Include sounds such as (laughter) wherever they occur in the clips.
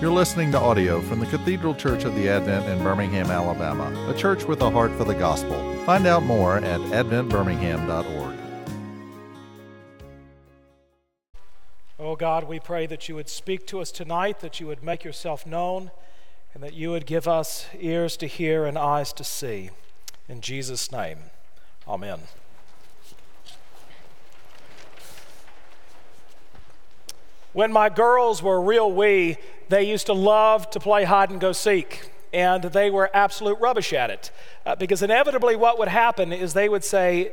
You're listening to audio from the Cathedral Church of the Advent in Birmingham, Alabama, a church with a heart for the gospel. Find out more at adventbirmingham.org. Oh God, we pray that you would speak to us tonight, that you would make yourself known, and that you would give us ears to hear and eyes to see. In Jesus' name, amen. When my girls were real wee, they used to love to play hide and go seek, and they were absolute rubbish at it. Uh, because inevitably, what would happen is they would say,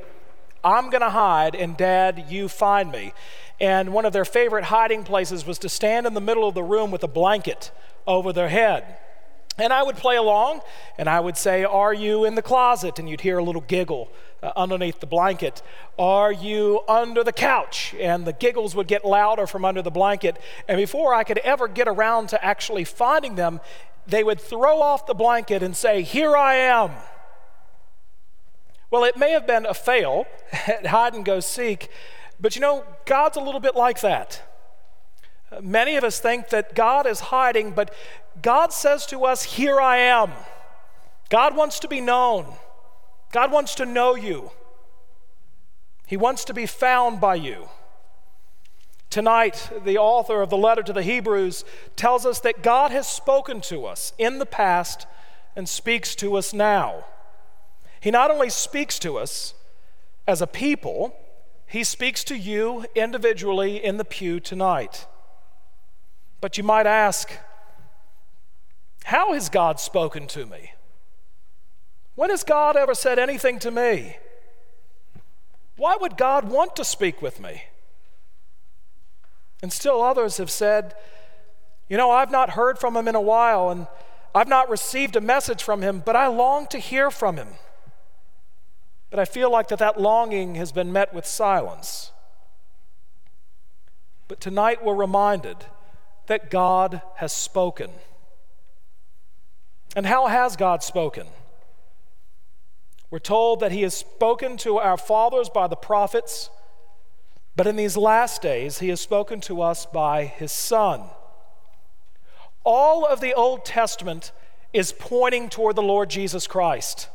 I'm going to hide, and dad, you find me. And one of their favorite hiding places was to stand in the middle of the room with a blanket over their head. And I would play along and I would say, Are you in the closet? And you'd hear a little giggle uh, underneath the blanket. Are you under the couch? And the giggles would get louder from under the blanket. And before I could ever get around to actually finding them, they would throw off the blanket and say, Here I am. Well, it may have been a fail (laughs) at hide and go seek, but you know, God's a little bit like that. Many of us think that God is hiding, but God says to us, Here I am. God wants to be known. God wants to know you. He wants to be found by you. Tonight, the author of the letter to the Hebrews tells us that God has spoken to us in the past and speaks to us now. He not only speaks to us as a people, he speaks to you individually in the pew tonight. But you might ask, how has God spoken to me? When has God ever said anything to me? Why would God want to speak with me? And still others have said, You know, I've not heard from him in a while, and I've not received a message from him, but I long to hear from him. But I feel like that, that longing has been met with silence. But tonight we're reminded that God has spoken. And how has God spoken? We're told that He has spoken to our fathers by the prophets, but in these last days, He has spoken to us by His Son. All of the Old Testament is pointing toward the Lord Jesus Christ.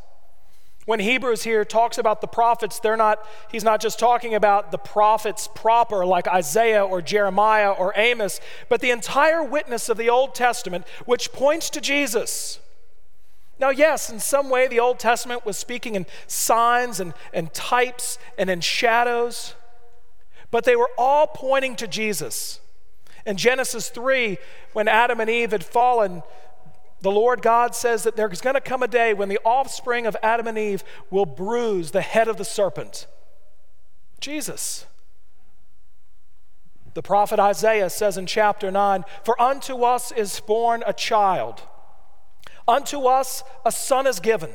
When Hebrews here talks about the prophets, they're not, he's not just talking about the prophets proper, like Isaiah or Jeremiah or Amos, but the entire witness of the Old Testament, which points to Jesus. Now, yes, in some way the Old Testament was speaking in signs and, and types and in shadows, but they were all pointing to Jesus. In Genesis 3, when Adam and Eve had fallen, the Lord God says that there's going to come a day when the offspring of Adam and Eve will bruise the head of the serpent. Jesus. The prophet Isaiah says in chapter 9 For unto us is born a child, unto us a son is given,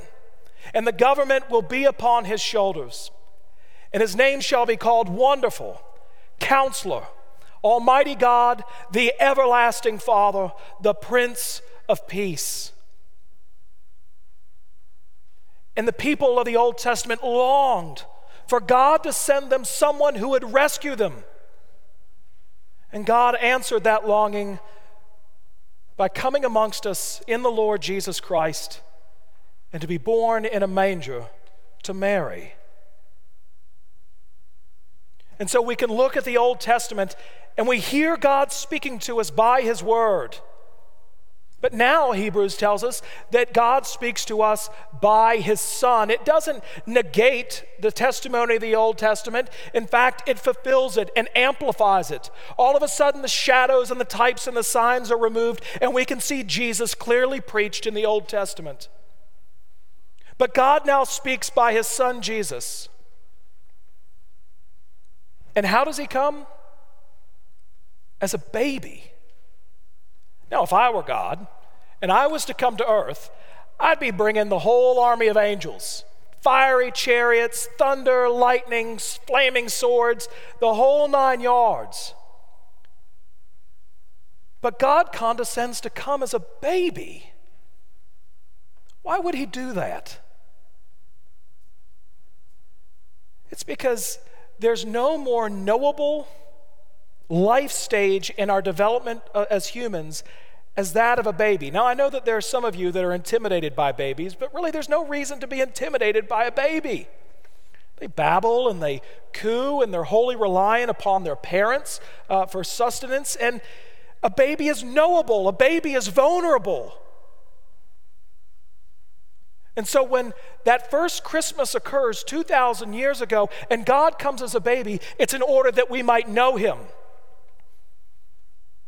and the government will be upon his shoulders. And his name shall be called Wonderful, Counselor, Almighty God, the Everlasting Father, the Prince of peace. And the people of the Old Testament longed for God to send them someone who would rescue them. And God answered that longing by coming amongst us in the Lord Jesus Christ and to be born in a manger to Mary. And so we can look at the Old Testament and we hear God speaking to us by His Word. But now, Hebrews tells us that God speaks to us by his Son. It doesn't negate the testimony of the Old Testament. In fact, it fulfills it and amplifies it. All of a sudden, the shadows and the types and the signs are removed, and we can see Jesus clearly preached in the Old Testament. But God now speaks by his Son, Jesus. And how does he come? As a baby. Now, if I were God and I was to come to earth, I'd be bringing the whole army of angels fiery chariots, thunder, lightning, flaming swords, the whole nine yards. But God condescends to come as a baby. Why would He do that? It's because there's no more knowable life stage in our development uh, as humans as that of a baby. Now, I know that there are some of you that are intimidated by babies, but really there's no reason to be intimidated by a baby. They babble and they coo and they're wholly reliant upon their parents uh, for sustenance. And a baby is knowable, a baby is vulnerable. And so when that first Christmas occurs 2,000 years ago and God comes as a baby, it's in order that we might know him.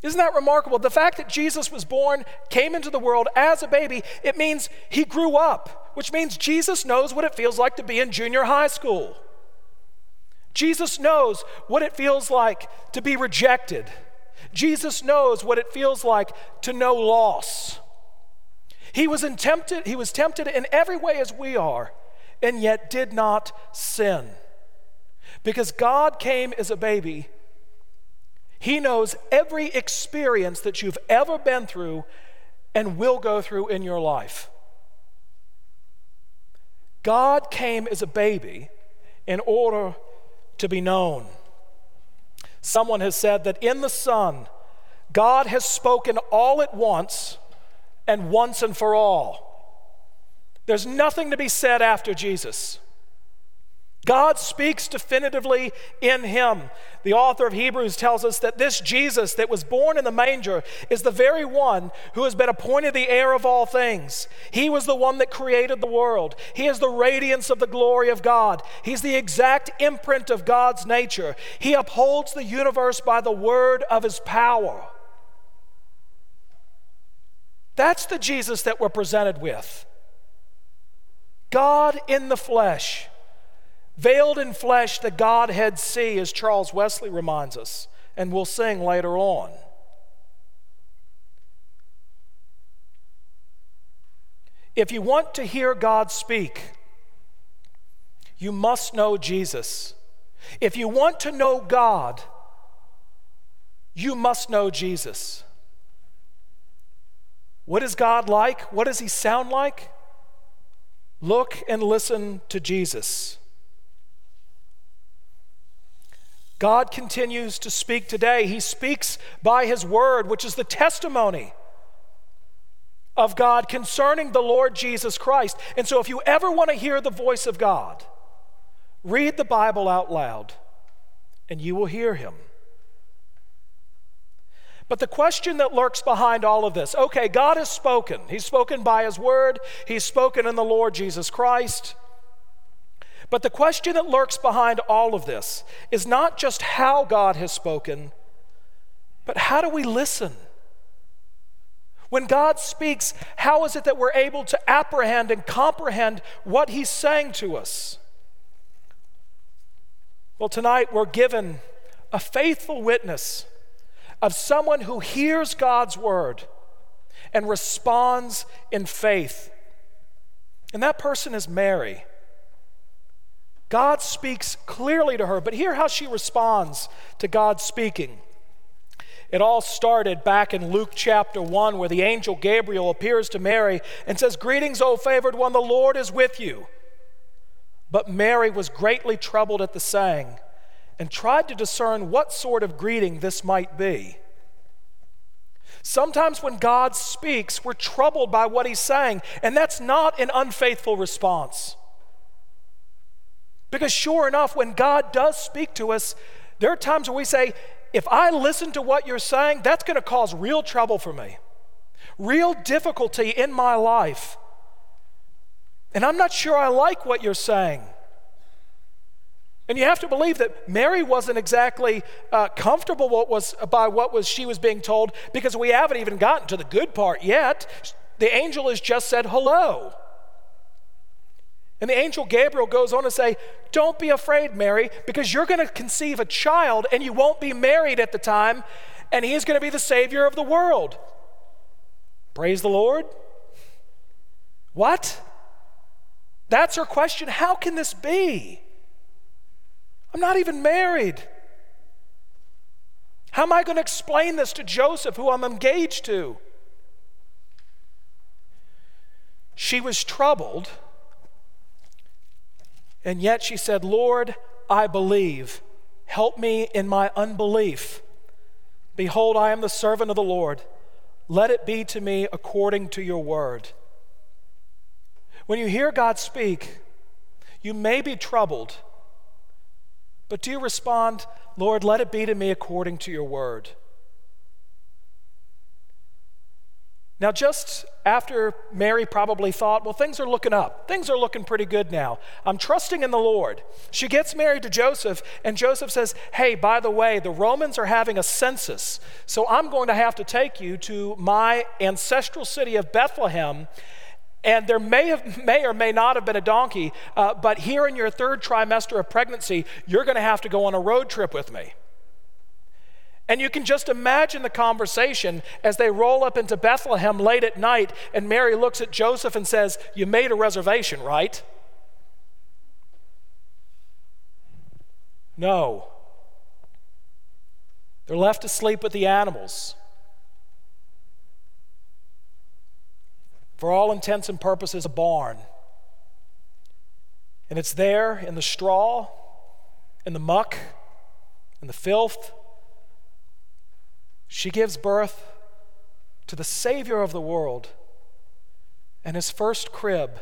Isn't that remarkable? The fact that Jesus was born, came into the world as a baby, it means he grew up, which means Jesus knows what it feels like to be in junior high school. Jesus knows what it feels like to be rejected. Jesus knows what it feels like to know loss. He was tempted, he was tempted in every way as we are, and yet did not sin. Because God came as a baby he knows every experience that you've ever been through and will go through in your life. God came as a baby in order to be known. Someone has said that in the Son, God has spoken all at once and once and for all. There's nothing to be said after Jesus. God speaks definitively in him. The author of Hebrews tells us that this Jesus that was born in the manger is the very one who has been appointed the heir of all things. He was the one that created the world. He is the radiance of the glory of God. He's the exact imprint of God's nature. He upholds the universe by the word of his power. That's the Jesus that we're presented with. God in the flesh. Veiled in flesh, the Godhead see, as Charles Wesley reminds us, and we'll sing later on. If you want to hear God speak, you must know Jesus. If you want to know God, you must know Jesus. What is God like? What does he sound like? Look and listen to Jesus. God continues to speak today. He speaks by His word, which is the testimony of God concerning the Lord Jesus Christ. And so, if you ever want to hear the voice of God, read the Bible out loud and you will hear Him. But the question that lurks behind all of this okay, God has spoken. He's spoken by His word, He's spoken in the Lord Jesus Christ. But the question that lurks behind all of this is not just how God has spoken, but how do we listen? When God speaks, how is it that we're able to apprehend and comprehend what He's saying to us? Well, tonight we're given a faithful witness of someone who hears God's word and responds in faith. And that person is Mary. God speaks clearly to her, but hear how she responds to God speaking. It all started back in Luke chapter 1, where the angel Gabriel appears to Mary and says, Greetings, O favored one, the Lord is with you. But Mary was greatly troubled at the saying and tried to discern what sort of greeting this might be. Sometimes when God speaks, we're troubled by what he's saying, and that's not an unfaithful response. Because sure enough, when God does speak to us, there are times where we say, if I listen to what you're saying, that's going to cause real trouble for me, real difficulty in my life. And I'm not sure I like what you're saying. And you have to believe that Mary wasn't exactly uh, comfortable what was, by what was she was being told because we haven't even gotten to the good part yet. The angel has just said hello. And the angel Gabriel goes on to say, Don't be afraid, Mary, because you're going to conceive a child and you won't be married at the time, and he's going to be the Savior of the world. Praise the Lord. What? That's her question. How can this be? I'm not even married. How am I going to explain this to Joseph, who I'm engaged to? She was troubled and yet she said, Lord, I believe. Help me in my unbelief. Behold, I am the servant of the Lord. let it be to me according to your word. When you hear God speak, you may be troubled, but do you respond, Lord, let it be to me according to your word? Now, just after Mary probably thought, well, things are looking up. Things are looking pretty good now. I'm trusting in the Lord. She gets married to Joseph, and Joseph says, hey, by the way, the Romans are having a census, so I'm going to have to take you to my ancestral city of Bethlehem. And there may, have, may or may not have been a donkey, uh, but here in your third trimester of pregnancy, you're going to have to go on a road trip with me. And you can just imagine the conversation as they roll up into Bethlehem late at night, and Mary looks at Joseph and says, You made a reservation, right? No. They're left to sleep with the animals. For all intents and purposes, a barn. And it's there in the straw, in the muck, in the filth she gives birth to the Savior of the world, and his first crib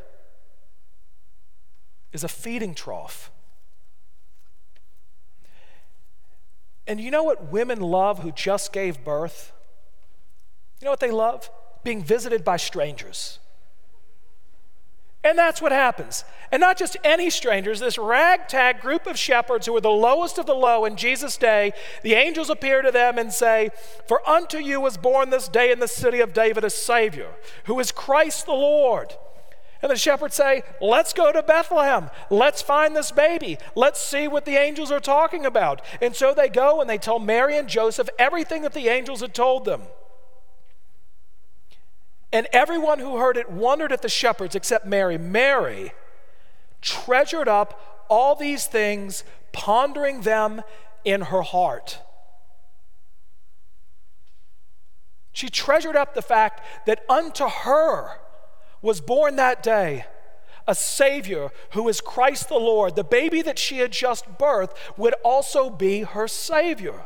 is a feeding trough. And you know what women love who just gave birth? You know what they love? Being visited by strangers. And that's what happens. And not just any strangers, this ragtag group of shepherds who were the lowest of the low in Jesus' day, the angels appear to them and say, For unto you was born this day in the city of David a Savior, who is Christ the Lord. And the shepherds say, Let's go to Bethlehem. Let's find this baby. Let's see what the angels are talking about. And so they go and they tell Mary and Joseph everything that the angels had told them. And everyone who heard it wondered at the shepherds except Mary. Mary treasured up all these things, pondering them in her heart. She treasured up the fact that unto her was born that day a Savior who is Christ the Lord. The baby that she had just birthed would also be her Savior.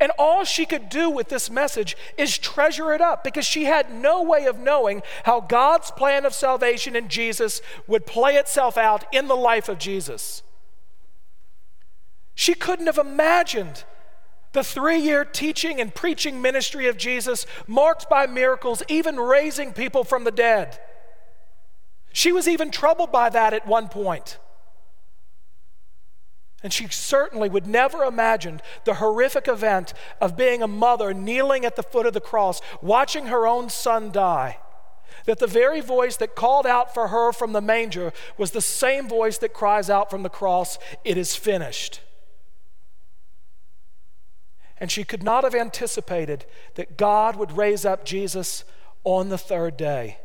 And all she could do with this message is treasure it up because she had no way of knowing how God's plan of salvation in Jesus would play itself out in the life of Jesus. She couldn't have imagined the three year teaching and preaching ministry of Jesus, marked by miracles, even raising people from the dead. She was even troubled by that at one point. And she certainly would never imagined the horrific event of being a mother kneeling at the foot of the cross, watching her own son die. That the very voice that called out for her from the manger was the same voice that cries out from the cross, It is finished. And she could not have anticipated that God would raise up Jesus on the third day.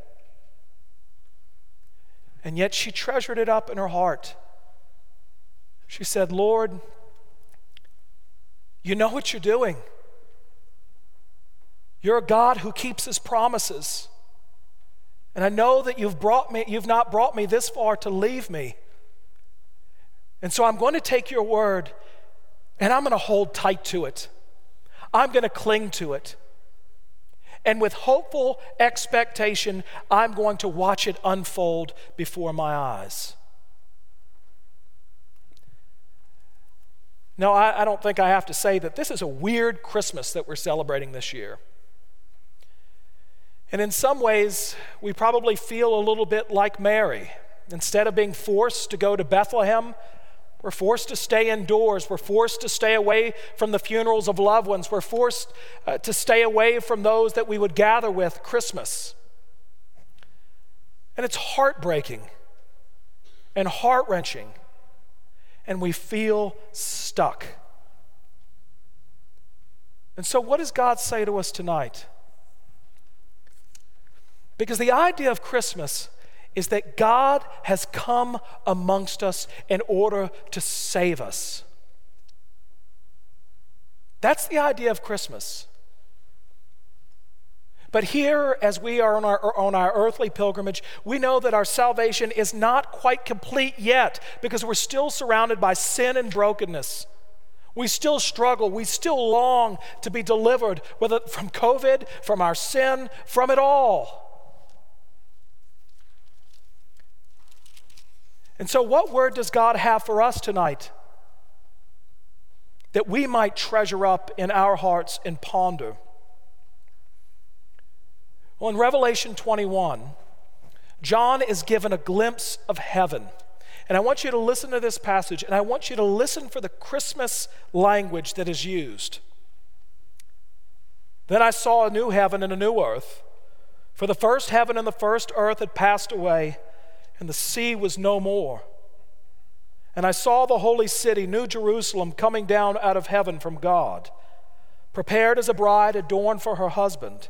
And yet she treasured it up in her heart. She said, Lord, you know what you're doing. You're a God who keeps his promises. And I know that you've brought me, you've not brought me this far to leave me. And so I'm going to take your word and I'm going to hold tight to it. I'm going to cling to it. And with hopeful expectation, I'm going to watch it unfold before my eyes. No, I, I don't think I have to say that this is a weird Christmas that we're celebrating this year. And in some ways, we probably feel a little bit like Mary. Instead of being forced to go to Bethlehem, we're forced to stay indoors. We're forced to stay away from the funerals of loved ones. We're forced uh, to stay away from those that we would gather with Christmas. And it's heartbreaking and heart wrenching and we feel stuck. And so, what does God say to us tonight? Because the idea of Christmas is that God has come amongst us in order to save us. That's the idea of Christmas. But here, as we are on our, on our earthly pilgrimage, we know that our salvation is not quite complete yet because we're still surrounded by sin and brokenness. We still struggle. We still long to be delivered, whether from COVID, from our sin, from it all. And so, what word does God have for us tonight? That we might treasure up in our hearts and ponder. Well, in Revelation 21, John is given a glimpse of heaven. And I want you to listen to this passage, and I want you to listen for the Christmas language that is used. Then I saw a new heaven and a new earth, for the first heaven and the first earth had passed away, and the sea was no more. And I saw the holy city, New Jerusalem, coming down out of heaven from God, prepared as a bride adorned for her husband.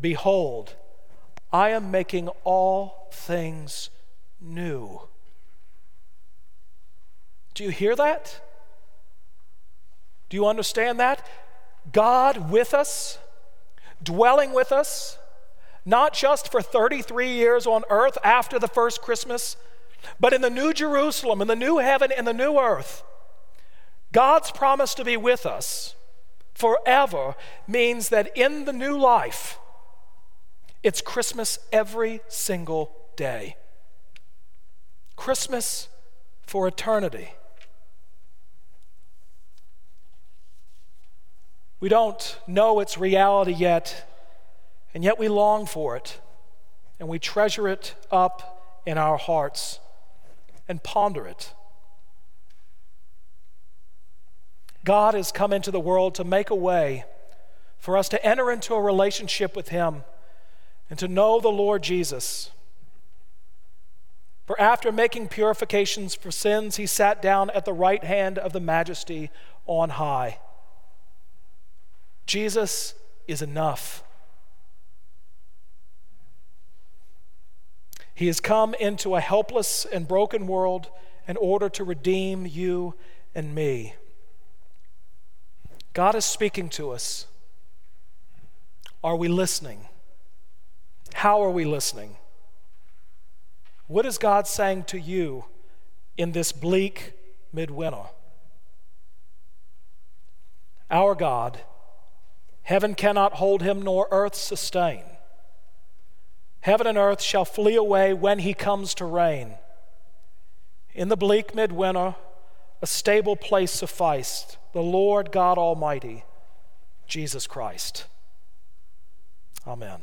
Behold, I am making all things new. Do you hear that? Do you understand that? God with us, dwelling with us, not just for 33 years on earth after the first Christmas, but in the new Jerusalem, in the new heaven, in the new earth. God's promise to be with us forever means that in the new life, it's Christmas every single day. Christmas for eternity. We don't know its reality yet, and yet we long for it, and we treasure it up in our hearts and ponder it. God has come into the world to make a way for us to enter into a relationship with Him and to know the Lord Jesus. For after making purifications for sins, he sat down at the right hand of the majesty on high. Jesus is enough. He has come into a helpless and broken world in order to redeem you and me. God is speaking to us. Are we listening? How are we listening? What is God saying to you in this bleak midwinter? Our God, heaven cannot hold him, nor earth sustain. Heaven and earth shall flee away when he comes to reign. In the bleak midwinter, a stable place sufficed the Lord God Almighty, Jesus Christ. Amen.